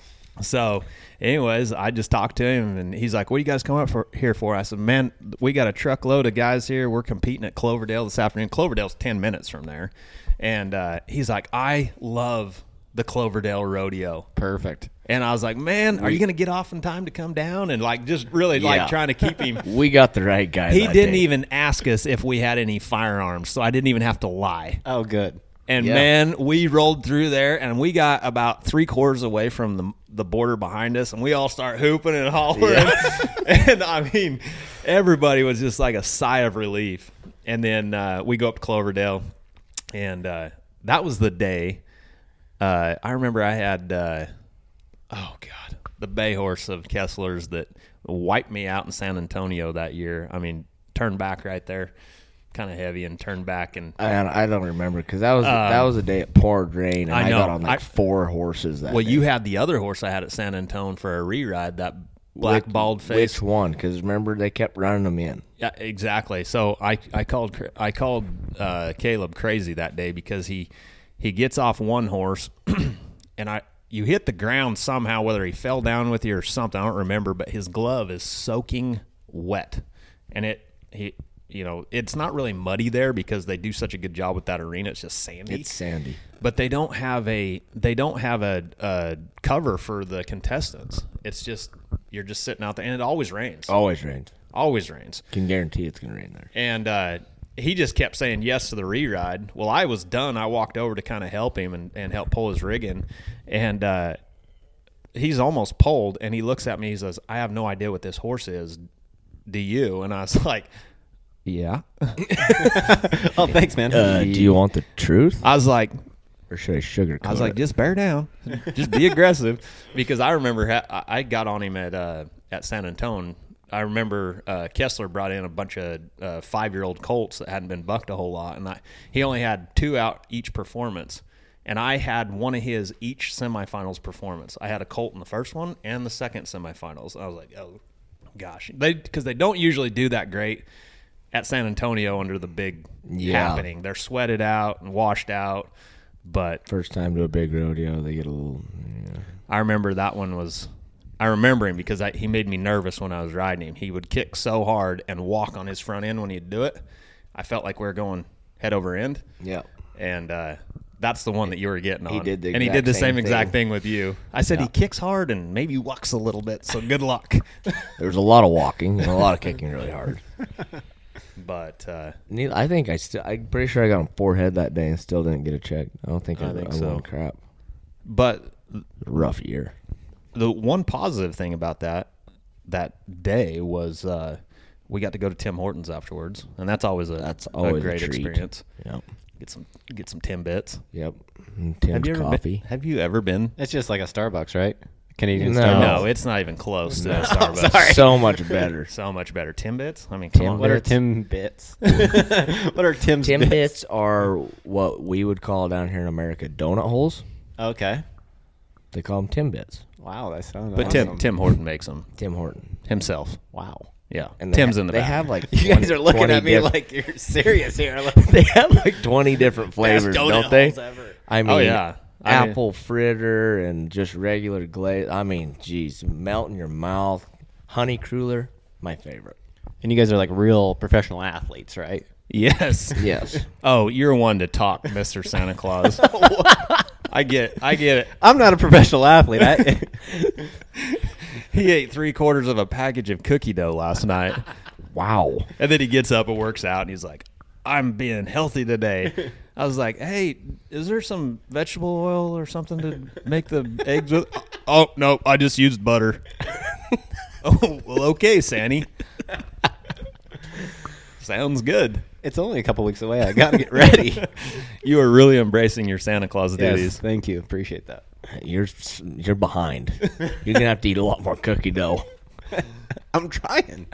So, anyways, I just talked to him, and he's like, "What are you guys coming up for here for?" I said, "Man, we got a truckload of guys here. We're competing at Cloverdale this afternoon. Cloverdale's ten minutes from there." And uh, he's like, "I love the Cloverdale rodeo." Perfect. And I was like, "Man, are you going to get off in time to come down?" And like, just really Yeah. like trying to keep him. we got the right guy. he didn't day. even ask us if we had any firearms, so I didn't even have to lie. Oh, good. And Yeah. man, we rolled through there, and we got about three quarters away from the the border behind us, and we all start hooping and hollering. and I mean, everybody was just like a sigh of relief. And then uh, we go up to Cloverdale, and uh, that was the day. Uh, I remember I had, uh, oh god, the bay horse of Kesler's that wiped me out in San Antonio that year. I mean, turned back right there, kind of heavy, and turned back and I, I don't remember because that was that was a day it poured rain and I I, got on like I- four horses that. Well, day. you had the other horse I had at San Antone for a re-ride, that black Which- bald face. Which one? Because remember they kept running them in. Yeah, exactly. So I, I called I called uh, Caleb crazy that day because he he gets off one horse, and I you hit the ground somehow, whether he fell down with you or something, I don't remember, but his glove is soaking wet, and it he you know it's not really muddy there because they do such a good job with that arena. It's just sandy It's sandy. but they don't have a they don't have a, a cover for the contestants. It's just you're just sitting out there, and it always rains. Always rains. Always rains. Can guarantee it's gonna rain there. And uh, he just kept saying yes to the re-ride. Well, I was done. I walked over to kind of help him and, and help pull his rig in, and uh, he's almost pulled. And he looks at me. He says, "I have no idea what this horse is. Do you?" And I was like, "Yeah." Oh, thanks, man. Uh, do you want the truth, I was like, or should I sugarcoat I was like, it? just bear down, just be aggressive, because I remember ha- I I got on him at uh, at San Antone. I remember uh, Kesler brought in a bunch of uh, five year old colts that hadn't been bucked a whole lot, and I, he only had two out each performance, and I had one of his each semifinals performance. I had a colt in the first one and the second semifinals. I was like, oh gosh, they because they don't usually do that great at San Antonio under the big Yeah. happening. They're sweated out and washed out, but First time to a big rodeo, they get a little. yeah. I remember that one was. I remember him because I, he made me nervous when I was riding him. He would kick so hard and walk on his front end when he'd do it. I felt like we were going head over end, Yeah. and uh, that's the one that you were getting on. He did the and he did the same, same exact thing. thing with you. I said he kicks hard and maybe walks a little bit, so good luck. There was a lot of walking and a lot of kicking really hard. but uh, Neither, I think I still. I'm pretty sure I got on forehead that day and still didn't get a check. I don't think I, I think I so. won crap. but Rough year. the one positive thing about that that day was uh, we got to go to Tim Hortons afterwards, and that's always a That's always a great treat. experience. Yep. Get some get some Tim bits. Yep. And Tim's ever coffee. Been, have you ever been? It's just like a Starbucks, right? Canadian No. Starbucks. No, it's not even close to a Starbucks. So much better. So much better. Timbits? I mean, come Tim on. What are Bits. Tim bits? what are Tim's Tim bits? bits are what we would call down here in America donut holes. Okay. They call them Timbits. Wow, that sounds. But awesome. Tim Tim Horton makes them Tim Horton. himself. Wow. Yeah. And Tim's ha- in the They back. have like You guys are looking at me diff- like you're serious here. they have like twenty different flavors, don't they? I oh, mean, Oh, yeah. I mean- apple fritter and just regular glaze. I mean, geez, melt in your mouth. Honey cruller, my favorite. And you guys are like real professional athletes, right? Yes. Yes. Oh, you're one to talk, Mister Santa Claus. I get, I get it. I'm not a professional athlete. I, He ate three quarters of a package of cookie dough last night, Wow. and then he gets up and works out, and he's like, "I'm being healthy today." I was like, "Hey, is there some vegetable oil or something to make the eggs with?" Oh, oh no, I just used butter. oh well, okay, Sandy. Sounds good. it's only a couple weeks away. I got to get ready. You are really embracing your Santa Claus yes, duties. thank you. Appreciate that. You're you're behind. You're gonna have to eat a lot more cookie dough. I'm trying.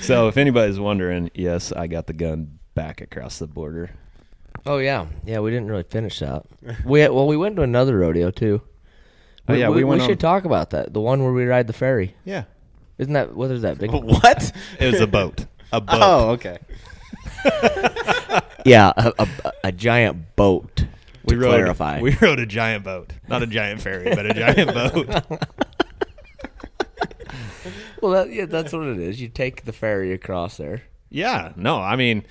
So, if anybody's wondering, yes, I got the gun back across the border. Oh yeah, yeah. We didn't really finish that. We well, we went to another rodeo too. Oh, yeah, we, we went should on- talk about that. The one where we ride the ferry. Yeah, Isn't that what is that big? What? it was a boat. A boat. Oh, okay. yeah, a, a, a giant boat. To we rode, clarify. We rode a giant boat, not a giant ferry, but a giant boat. well, that, yeah, that's what it is. You take the ferry across there. Yeah, no, I mean,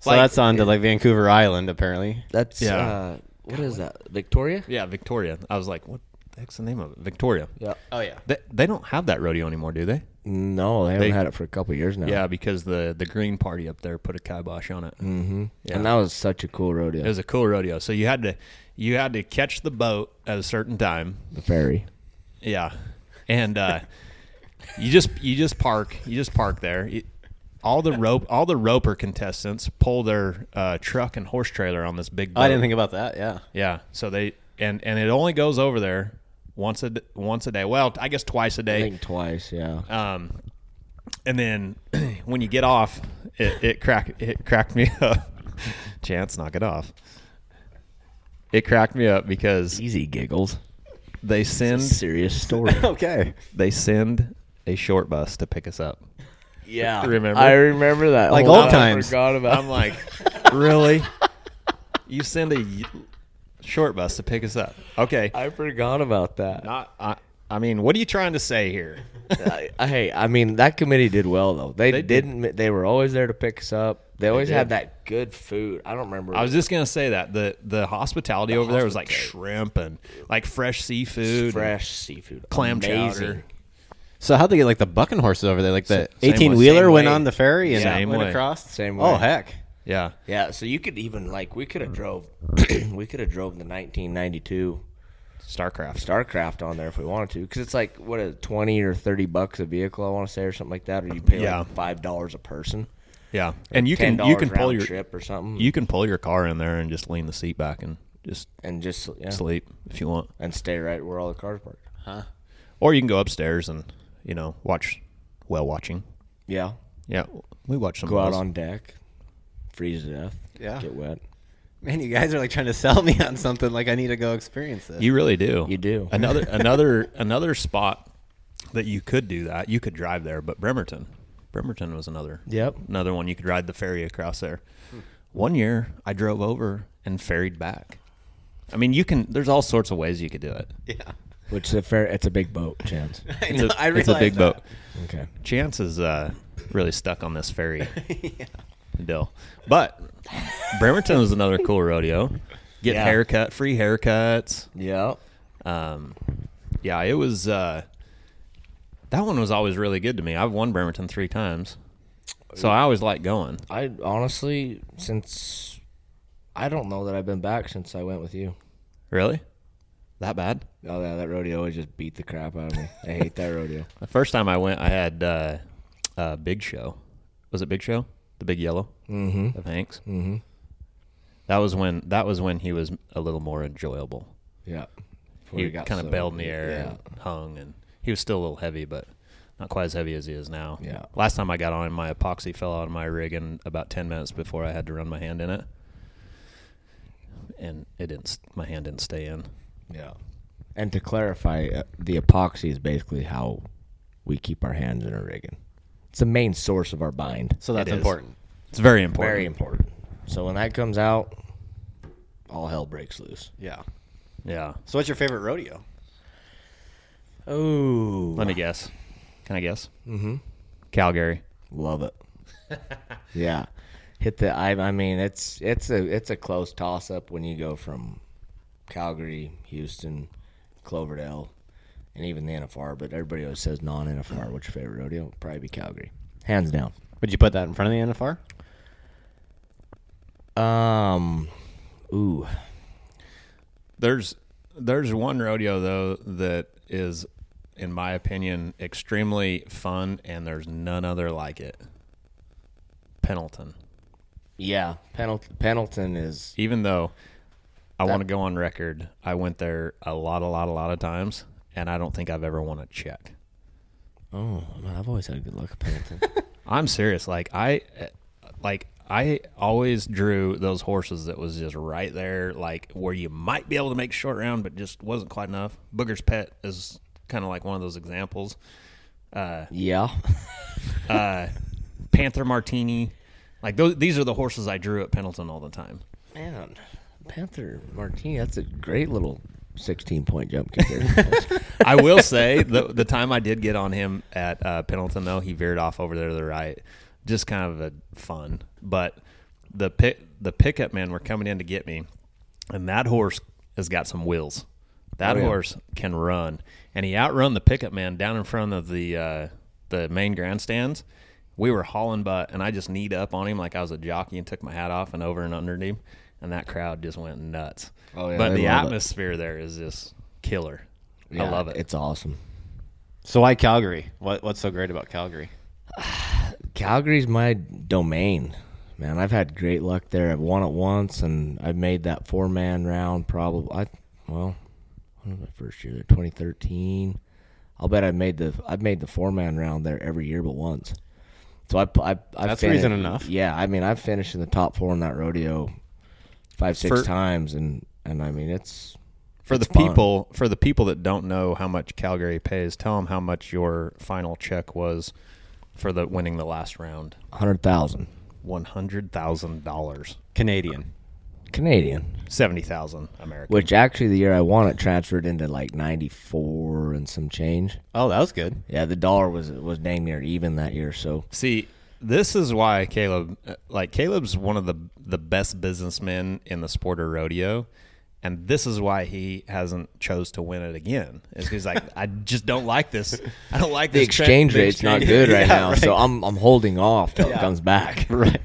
So Like- that's on to like Vancouver Island, apparently. That's Yeah. uh, what is that? Victoria. yeah, Victoria. I was like, what the heck's the name of it? Victoria. Yeah. Oh yeah. They, they don't have that rodeo anymore, do they? No, they haven't had it for a couple years now. Yeah, because the the Green Party up there put a kibosh on it. Mm-hmm. Yeah. And that was such a cool rodeo. It was a cool rodeo. So you had to you had to catch the boat at a certain time. the ferry. Yeah, and uh, you just you just park you just park there. You- all the rope all the roper contestants pull their uh, truck and horse trailer on this big. Boat. I didn't think about that. Yeah. Yeah, so they and and it only goes over there once a once a day. Well, I guess twice a day. think twice. Yeah. Um, and then when you get off, it, it crack it cracked me up. Chance, knock it off. It cracked me up because Easy giggles. they send Serious story. Okay. they send a short bus to pick us up. Yeah. Remember? I remember that. Like old times. I forgot about. I'm like, really? You send a short bus to pick us up? Okay. I forgot about that. Not. I, I mean, what are you trying to say here? I, I- hey, I mean that committee did well though. They, They did. didn't. They were always there to pick us up. They always did. had that good food. I don't remember. I was just gonna say that the the hospitality over there was like shrimp and like fresh seafood, fresh seafood, clam Amazing. chowder. So how'd they get like the bucking horses over there? Like the Same way- eighteen wheeler same went way. on the ferry and Same went way. across. Same oh, way. Oh heck. Yeah, Yeah, so you could even like we could have drove, we could have drove the 1992 Starcraft. Starcraft on there if we wanted to, because it's like what is it, 20 or 30 bucks a vehicle, I want to say, or something like that, or you pay Yeah. like five dollars a person, Yeah, and you can you dollars can pull round your trip or something, you can pull your car in there and just lean the seat back and just and just yeah, sleep if you want, and stay right where all the cars parked. or you can go upstairs and you know watch whale watching. Yeah, Yeah, we watch some. go out whales. on deck, freeze to death, Yeah. get wet. Man, you guys are like trying to sell me on something. Like I need to go experience this. You really do. You do. Another another another spot that you could do that. You could drive there, but Bremerton. Bremerton was another. Yep. Another one you could ride the ferry across there. Hmm. One year I drove over and ferried back. I mean, you can. There's all sorts of ways you could do it. yeah. Which is a fair, it's a big boat, chance. I It's know. a, I it's a big that. boat. Okay. Chance is uh, really stuck on this ferry deal. But Bremerton was another cool rodeo. Get Yeah. haircut, free haircuts. Yeah. Um, yeah, it was. Uh, that one was always really good to me. I've won Bremerton three times, so I always like going. I honestly, since I don't know that I've been back since I went with you. Really, that bad? Oh yeah, that rodeo always just beat the crap out of me. I hate that rodeo. The first time I went, I had uh, uh, Big Show. Was it Big Show? The Big Yellow Mm-hmm. of Hanks. Mm-hmm. That was when that was when he was a little more enjoyable. Yeah. Before He, got kind of so- bailed in the air Yeah. and hung, and he was still a little heavy, but not quite as heavy as he is now. Yeah. Last time I got on him, my epoxy fell out of my rig in about ten minutes before I had to run my hand in it, and it didn't. My hand didn't stay in. Yeah. And to clarify, uh, the epoxy is basically how we keep our hands in a rigging. It's the main source of our bind. So that's It is. important. It's very important. Very important. So when that comes out, all hell breaks loose. Yeah. Yeah. So what's your favorite rodeo? Oh, Let me guess. Can I guess? Mm-hmm. Calgary. Love it. yeah. hit the. I, I mean, it's it's a it's a close toss up when you go from Calgary, Houston, Cloverdale, and even the NFR. But everybody always says non NFR. What's your favorite rodeo? Probably be Calgary, hands down. Would you put that in front of the NFR? Um, ooh, There's there's one rodeo though that is, in my opinion, extremely fun, and there's none other like it. Pendleton. yeah, Pendleton, Pendleton is Even though I want to go on record, I went there a lot, a lot, a lot of times, and I don't think I've ever won a check. Oh, man, I've always had good luck at Pendleton. I'm serious. Like I, like I always drew those horses that was just right there, like where you might be able to make short round, but just wasn't quite enough. Booger's Pet is kind of like one of those examples. Uh, yeah, uh, Panther Martini, like those. These are the horses I drew at Pendleton all the time. man, Panther Martini. That's a great little sixteen point jump compared. to I will say the the time I did get on him at uh, Pendleton though, he veered off over there to the right. Just kind of a fun, but the pick the pickup men were coming in to get me, and that horse has got some wheels. That Oh, yeah. horse can run, and he outrun the pickup man down in front of the uh, the main grandstands. We were hauling butt, and I just kneed up on him like I was a jockey and took my hat off and over and under him, and that crowd just went nuts. Oh, yeah, but the love it. atmosphere there is just killer. I love it. It's awesome. So why Calgary? What What's so great about Calgary? Calgary's my domain. Man, I've had great luck there. I've won it once, and I've made that four man round. Probably, I well, when was my first year there? 2013. I'll bet I've made the I've made the four man round there every year but once. So I I I That's reason enough. Yeah, I mean I've finished in the top four in that rodeo five six For- times, and and I mean it's for the fun. people for the people that don't know how much Calgary pays, tell them how much your final check was for the winning the last round. hundred thousand One hundred thousand dollars, Canadian. Canadian. seventy thousand American. Which actually the year I won it transferred into like ninety four and some change. Oh, that was good. Yeah, the dollar was was dang near even that year. So See, this is why Caleb, uh, like Caleb's one of the the best businessmen in the sport of rodeo, and this is why he hasn't chose to win it again. Is he's like, I just don't like this. I don't like the this tra- exchange the rate's not good right Yeah, now. right. So I'm I'm holding off till it comes back. Right.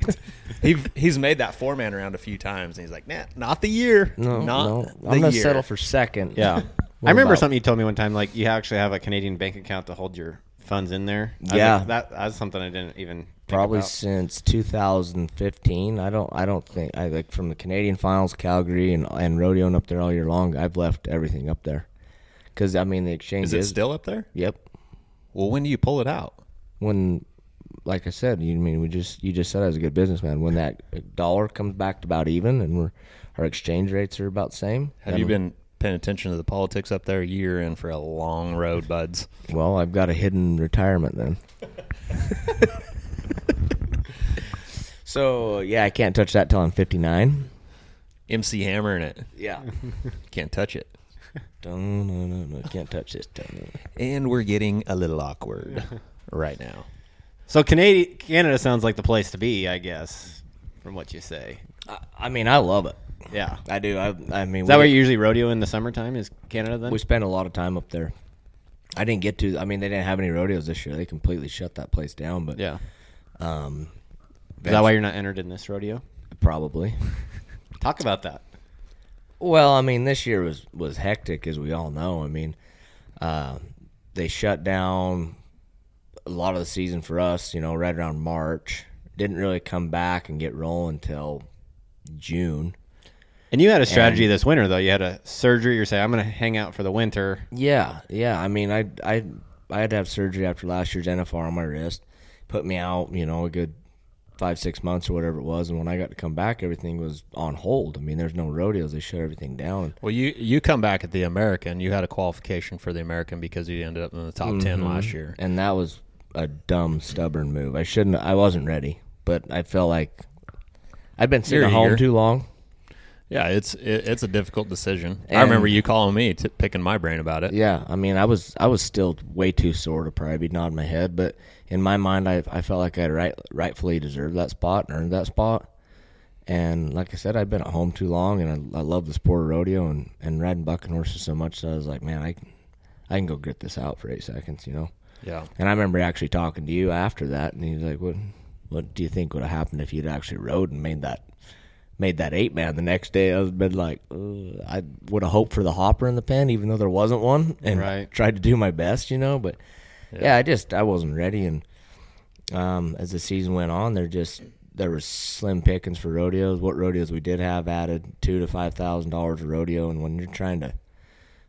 He he's made that four man round a few times, and he's like, nah, not the year, No, not no, the I'm gonna year. settle for second. Yeah. What I remember about- something you told me one time. Like you actually have a Canadian bank account to hold your funds in there. I Yeah. like, that that's something I didn't even think Probably about. since 2015. I don't. I don't think. I like from the Canadian finals, Calgary, and and rodeoing up there all year long. I've left everything up there. Because I mean, the exchange Is it still up there? Yep. Well, when do you pull it out? When, like I said, you mean we just you just said I was a good businessman. When that dollar comes back to about even, and we're our exchange rates are about the same. Have you been paying attention to the politics up there? You're in for a long road, buds. Well, I've got a hidden retirement then. so yeah, I can't touch that till I'm 59. MC Hammer in it. Yeah. Can't touch it. Dun, no, no, no, can't touch this. Dun. And we're getting a little awkward right now. So Canada, Canada sounds like the place to be, I guess, from what you say. I, I mean, I love it. Yeah. I do. I, I mean, Is that we, where you usually rodeo in the summertime? Is Canada then? we spend a lot of time up there. I didn't get to. I mean, they didn't have any rodeos this year. They completely shut that place down. But yeah. um, Is that why you're not entered in this rodeo? probably. Talk about that. Well, I mean, this year was was hectic, as we all know. I mean, uh, they shut down a lot of the season for us. You know, right around March. Didn't really come back and get rolling until June. And you had a strategy And- this winter, though. You had a surgery. You're saying, I'm going to hang out for the winter. Yeah, yeah. I mean, I I I had to have surgery after last year's NFR on my wrist. Put me out, you know, a good five six months or whatever it was. And when I got to come back, everything was on hold. I mean, there's no rodeos. They shut everything down. Well, you you come back at the American. You had a qualification for the American because you ended up in the top ten mm-hmm. last year. and that was a dumb, stubborn move. I shouldn't. I wasn't ready, but I felt like I'd been sitting at home too long. Yeah, it's it, it's a difficult decision. I remember you calling me, t- picking my brain about it. Yeah, I mean, I was I was still way too sore to probably be nodding my head, but in my mind, I I felt like I right rightfully deserved that spot and earned that spot. And like I said, I'd been at home too long, and I, I love the sport of rodeo and, and riding bucking horses so much. So I was like, man, I can I can go grit this out for eight seconds, you know. Yeah. And I remember actually talking to you after that, and he's like, "What? What do you think would have happened if you'd actually rode and made that made that eight man the next day?" I was been like, I would have hoped for the hopper in the pen, even though there wasn't one, and Right. tried to do my best, you know. But yeah. I just I wasn't ready, and um, as the season went on, there just there was slim pickings for rodeos. What rodeos we did have added two to five thousand dollars a rodeo, and when you're trying to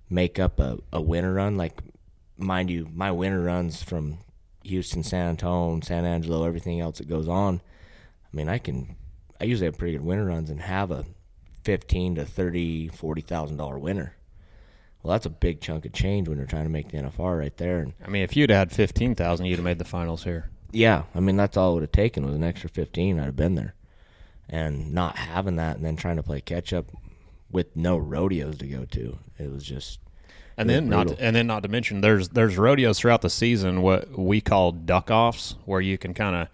make up a, a winter run, like mind you, my winter runs from Houston, San Antonio, San Angelo, everything else that goes on. I mean, I can, I usually have pretty good winter runs and have a fifteen to thirty, forty thousand dollar winner. Well, that's a big chunk of change when you're trying to make the NFR right there. And I mean, if you'd had fifteen thousand, you'd have made the finals here. yeah, I mean that's all it would have taken was an extra fifteen. I'd have been there, and not having that, and then trying to play catch up with no rodeos to go to, it was just And was then not and then not to mention there's there's rodeos throughout the season what we call duck offs where you can kind of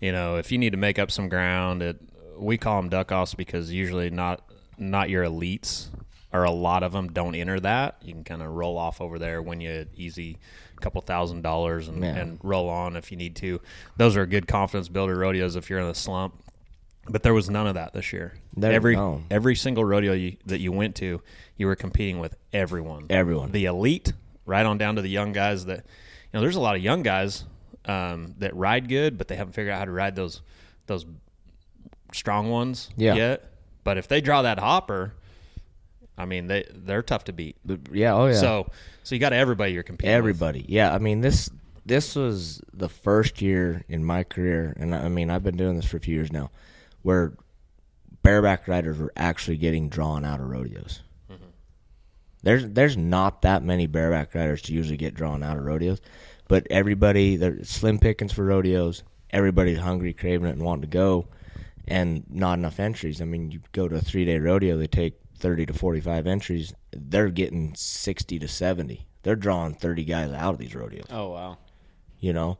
you know if you need to make up some ground it we call them duck offs because usually not not your elites or a lot of them don't enter that you can kind of roll off over there when you easy couple thousand dollars and, Yeah. and roll on if you need to those are good confidence builder rodeos if you're in a slump but there was none of that this year There- every no. every single rodeo you, that you went to you were competing with everyone everyone. the elite, right on down to the young guys that, you know, there's a lot of young guys um, that ride good, but they haven't figured out how to ride those those strong ones Yeah. yet. But if they draw that hopper, I mean, they they're tough to beat. But yeah, oh yeah. So so you got everybody you're competing. with. Everybody, yeah. I mean this this was the first year in my career, and I I mean I've been doing this for a few years now, where bareback riders were actually getting drawn out of rodeos. Mm-hmm. There's there's not that many bareback riders to usually get drawn out of rodeos, but everybody there's slim pickings for rodeos. Everybody's hungry, craving it, and wanting to go, and not enough entries. I mean, you go to a three day rodeo, they take thirty to forty five entries. They're getting sixty to seventy. They're drawing thirty guys out of these rodeos Oh wow. you know.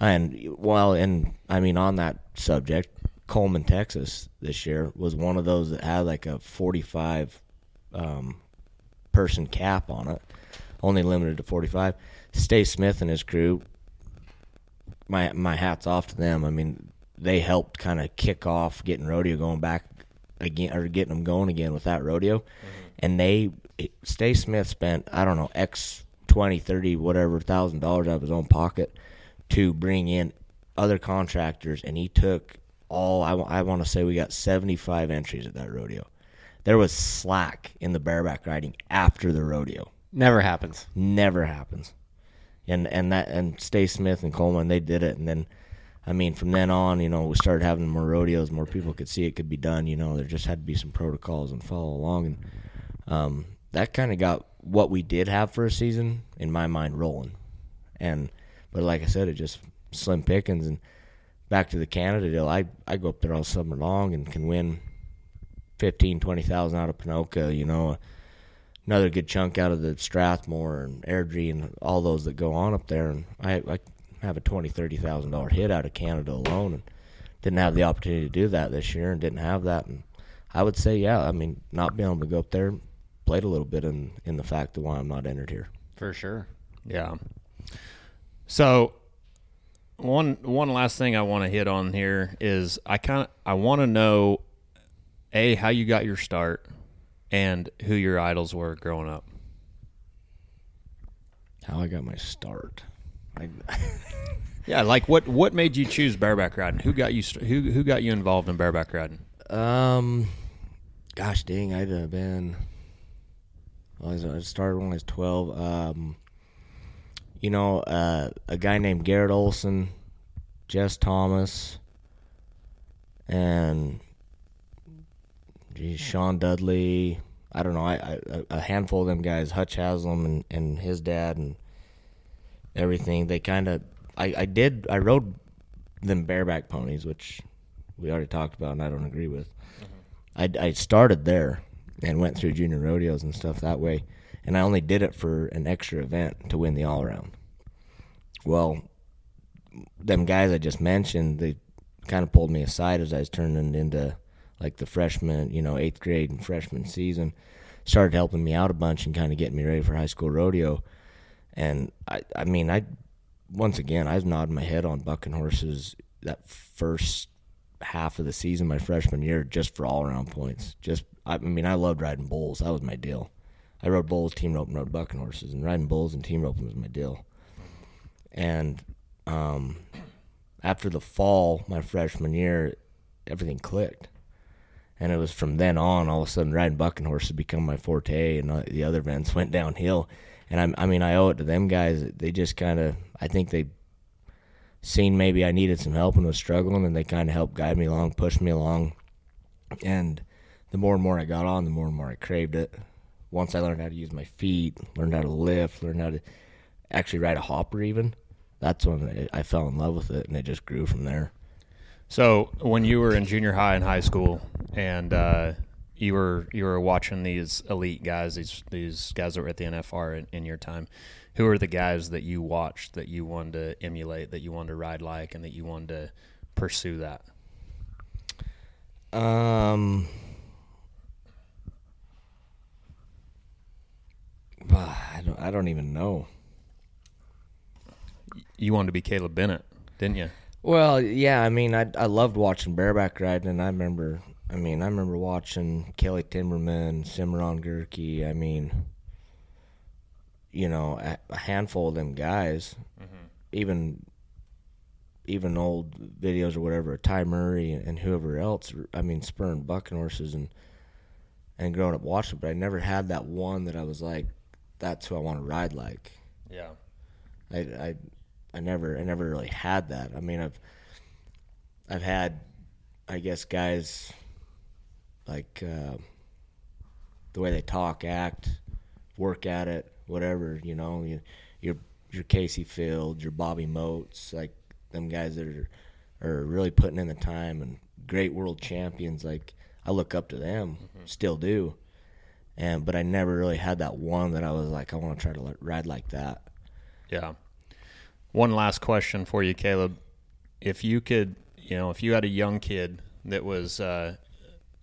And well, and I mean, on that subject, Coleman, Texas, this year was one of those that had like a 45 um, person cap on it, only limited to 45. Stace Smith and his crew, my my hats off to them. I mean, they helped kind of kick off getting rodeo going back again or getting them going again with that rodeo. Mm-hmm. And they Stace Smith spent I don't know X 20, 30, whatever thousand dollars out of his own pocket to bring in other contractors, and he took all. I, I want to say we got seventy five entries at that rodeo. There was slack in the bareback riding after the rodeo. Never happens. Never happens. And and that and Stace Smith and Coleman they did it, and then. I mean, from then on, you know, we started having more rodeos, more people could see it could be done. You know, there just had to be some protocols and follow along, and um, that kind of got what we did have for a season in my mind rolling. And but like I said, it just slim pickings. And back to the Canada deal, I I go up there all summer long and can win fifteen, twenty thousand out of Ponoka. You know, another good chunk out of the Strathmore and Airdrie and all those that go on up there. And I I have a twenty, thirty thousand dollar hit out of Canada alone, and didn't have the opportunity to do that this year, and didn't have that. And I would say, yeah, I mean, not being able to go up there played a little bit in in the fact of why I'm not entered here. For sure. Yeah. So one one last thing I want to hit on here is I kind of I want to know a how you got your start and who your idols were growing up. How I got my start. Yeah, like what what made you choose bareback riding? Who got you st- who who got you involved in bareback riding? um, gosh dang, I'd have been. Well, I I started when I was twelve. Um, you know, uh, a guy named Garrett Olson, Jess Thomas, and geez, Sean Dudley. I don't know. I, I a handful of them guys, Hutch Haslam and, and his dad and everything. They kind of. I, I did. I rode them bareback ponies, which we already talked about, and I don't agree with. Mm-hmm. I, I started there and went through junior rodeos and stuff that way, and I only did it for an extra event to win the all around. Well, them guys I just mentioned, they kind of pulled me aside as I was turning into like the freshman, you know, eighth grade and freshman season. Started helping me out a bunch and kind of getting me ready for high school rodeo. And I, I mean, I once again, I was nodding my head on bucking horses that first half of the season, my freshman year, just for all around points. Just, I mean, I loved riding bulls. That was my deal. I rode bulls, team rope, and rode bucking horses, and riding bulls and team roping was my deal. And um, after the fall, my freshman year, everything clicked. And it was from then on, all of a sudden, riding bucking horses become my forte, and the other events went downhill. And I, I mean, I owe it to them guys. They just kind of, I think they seen maybe I needed some help and was struggling, and they kind of helped guide me along, push me along. And the more and more I got on, the more and more I craved it. Once I learned how to use my feet, learned how to lift, learned how to actually ride a hopper, even that's when I fell in love with it, and it just grew from there. So when you were in junior high and high school, and uh, you were you were watching these elite guys, these these guys that were at the NFR in, in, your time, who are the guys that you watched that you wanted to emulate, that you wanted to ride like, and that you wanted to pursue that? Um. I don't. I don't even know you wanted to be Caleb Bennett, didn't you? Well, yeah. I mean, I I loved watching bareback riding, and I remember. I mean, I remember watching Kelly Timberman, Cimarron Gehrke. I mean, you know, a, a handful of them guys. Mm-hmm. Even even old videos or whatever, Ty Murray and whoever else. I mean, spurring bucking horses and and growing up watching, but I never had that one that I was like, that's who I want to ride like. Yeah. I I I never I never really had that. I mean, I've I've had I guess guys like uh, the way they talk, act, work at it, whatever. You know, you, your your Kaycee Feild, your Bobby Motes, like them guys that are are really putting in the time and great world champions. Like I look up to them, mm-hmm. still do. And but I never really had that one that I was like, I want to try to ride like that. Yeah. One last question for you, Caleb. If you could, you know, if you had a young kid that was uh,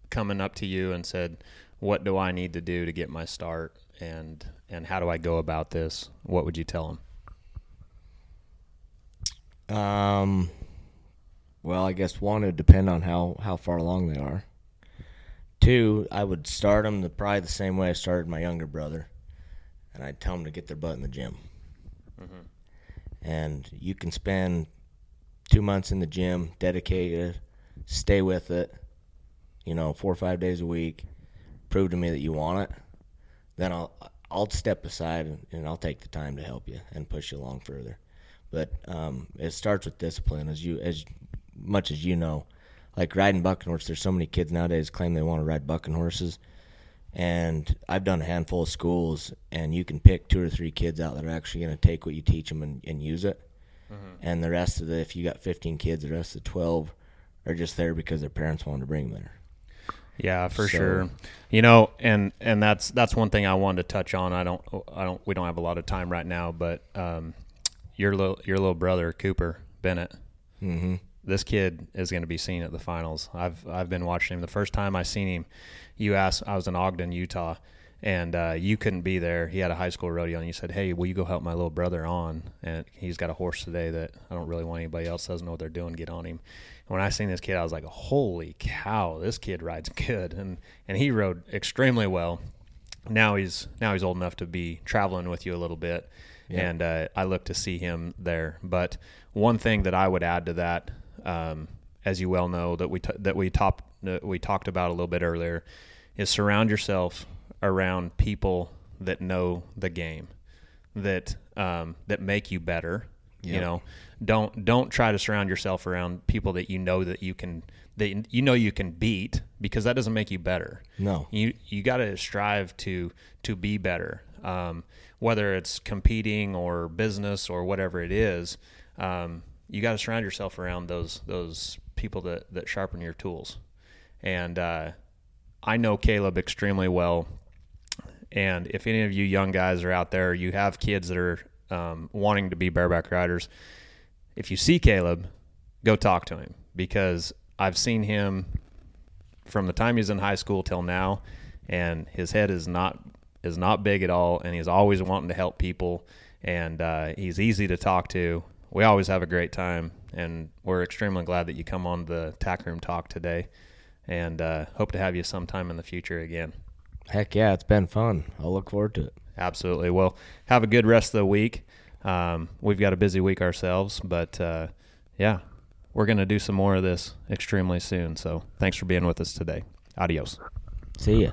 coming up to you and said, "What do I need to do to get my start?" and and how do I go about this? What would you tell them? Um, well, I guess one would depend on how how far along they are. Two, I would start them the probably the same way I started my younger brother, and I'd tell them to get their butt in the gym. Mm-hmm and you can spend two months in the gym, dedicated, stay with it, you know, four or five days a week, prove to me that you want it, then I'll I'll step aside and I'll take the time to help you and push you along further. But um, it starts with discipline, as you as much as you know. Like riding bucking horses, there's so many kids nowadays claim they want to ride bucking horses and I've done a handful of schools, and you can pick two or three kids out that are actually going to take what you teach them and, and use it. Mm-hmm. And the rest of the, if you got 15 kids, the rest of the 12 are just there because their parents wanted to bring them there. Yeah, for so, sure. You know, and and that's that's one thing I wanted to touch on. I don't I don't we don't have a lot of time right now, but um, your little your little brother Cooper Bennett. Mm-hmm. This kid is going to be seen at the finals. I've I've been watching him. The first time I seen him, you asked, I was in Ogden, Utah, and uh, you couldn't be there. He had a high school rodeo, and you said, "Hey, will you go help my little brother on?" And he's got a horse today that I don't really want anybody else doesn't know what they're doing. Get on him. When I seen this kid, I was like, "Holy cow, this kid rides good!" And and he rode extremely well. Now he's now he's old enough to be traveling with you a little bit, yeah. and uh, I look to see him there. But one thing that I would add to that, um, as you well know, that we t- that we top we talked about a little bit earlier is surround yourself around people that know the game, that um, that make you better. You know, don't don't try to surround yourself around people that you know that you can that you know you can beat because that doesn't make you better. No, you you got to strive to to be better. Um, whether it's competing or business or whatever it is, um, you got to surround yourself around those those people that that sharpen your tools and uh, I know Caleb extremely well, and if any of you young guys are out there, you have kids that are um, wanting to be bareback riders. If you see Caleb, go talk to him because I've seen him from the time he's in high school till now, and his head is not is not big at all, and he's always wanting to help people, and uh, he's easy to talk to. We always have a great time, and we're extremely glad that you come on the tack room talk today, and uh, hope to have you sometime in the future again. Heck yeah, it's been fun. I'll look forward to it. Absolutely. Well, have a good rest of the week. Um, we've got a busy week ourselves, but uh, yeah, we're going to do some more of this extremely soon. So thanks for being with us today. Adios. See ya.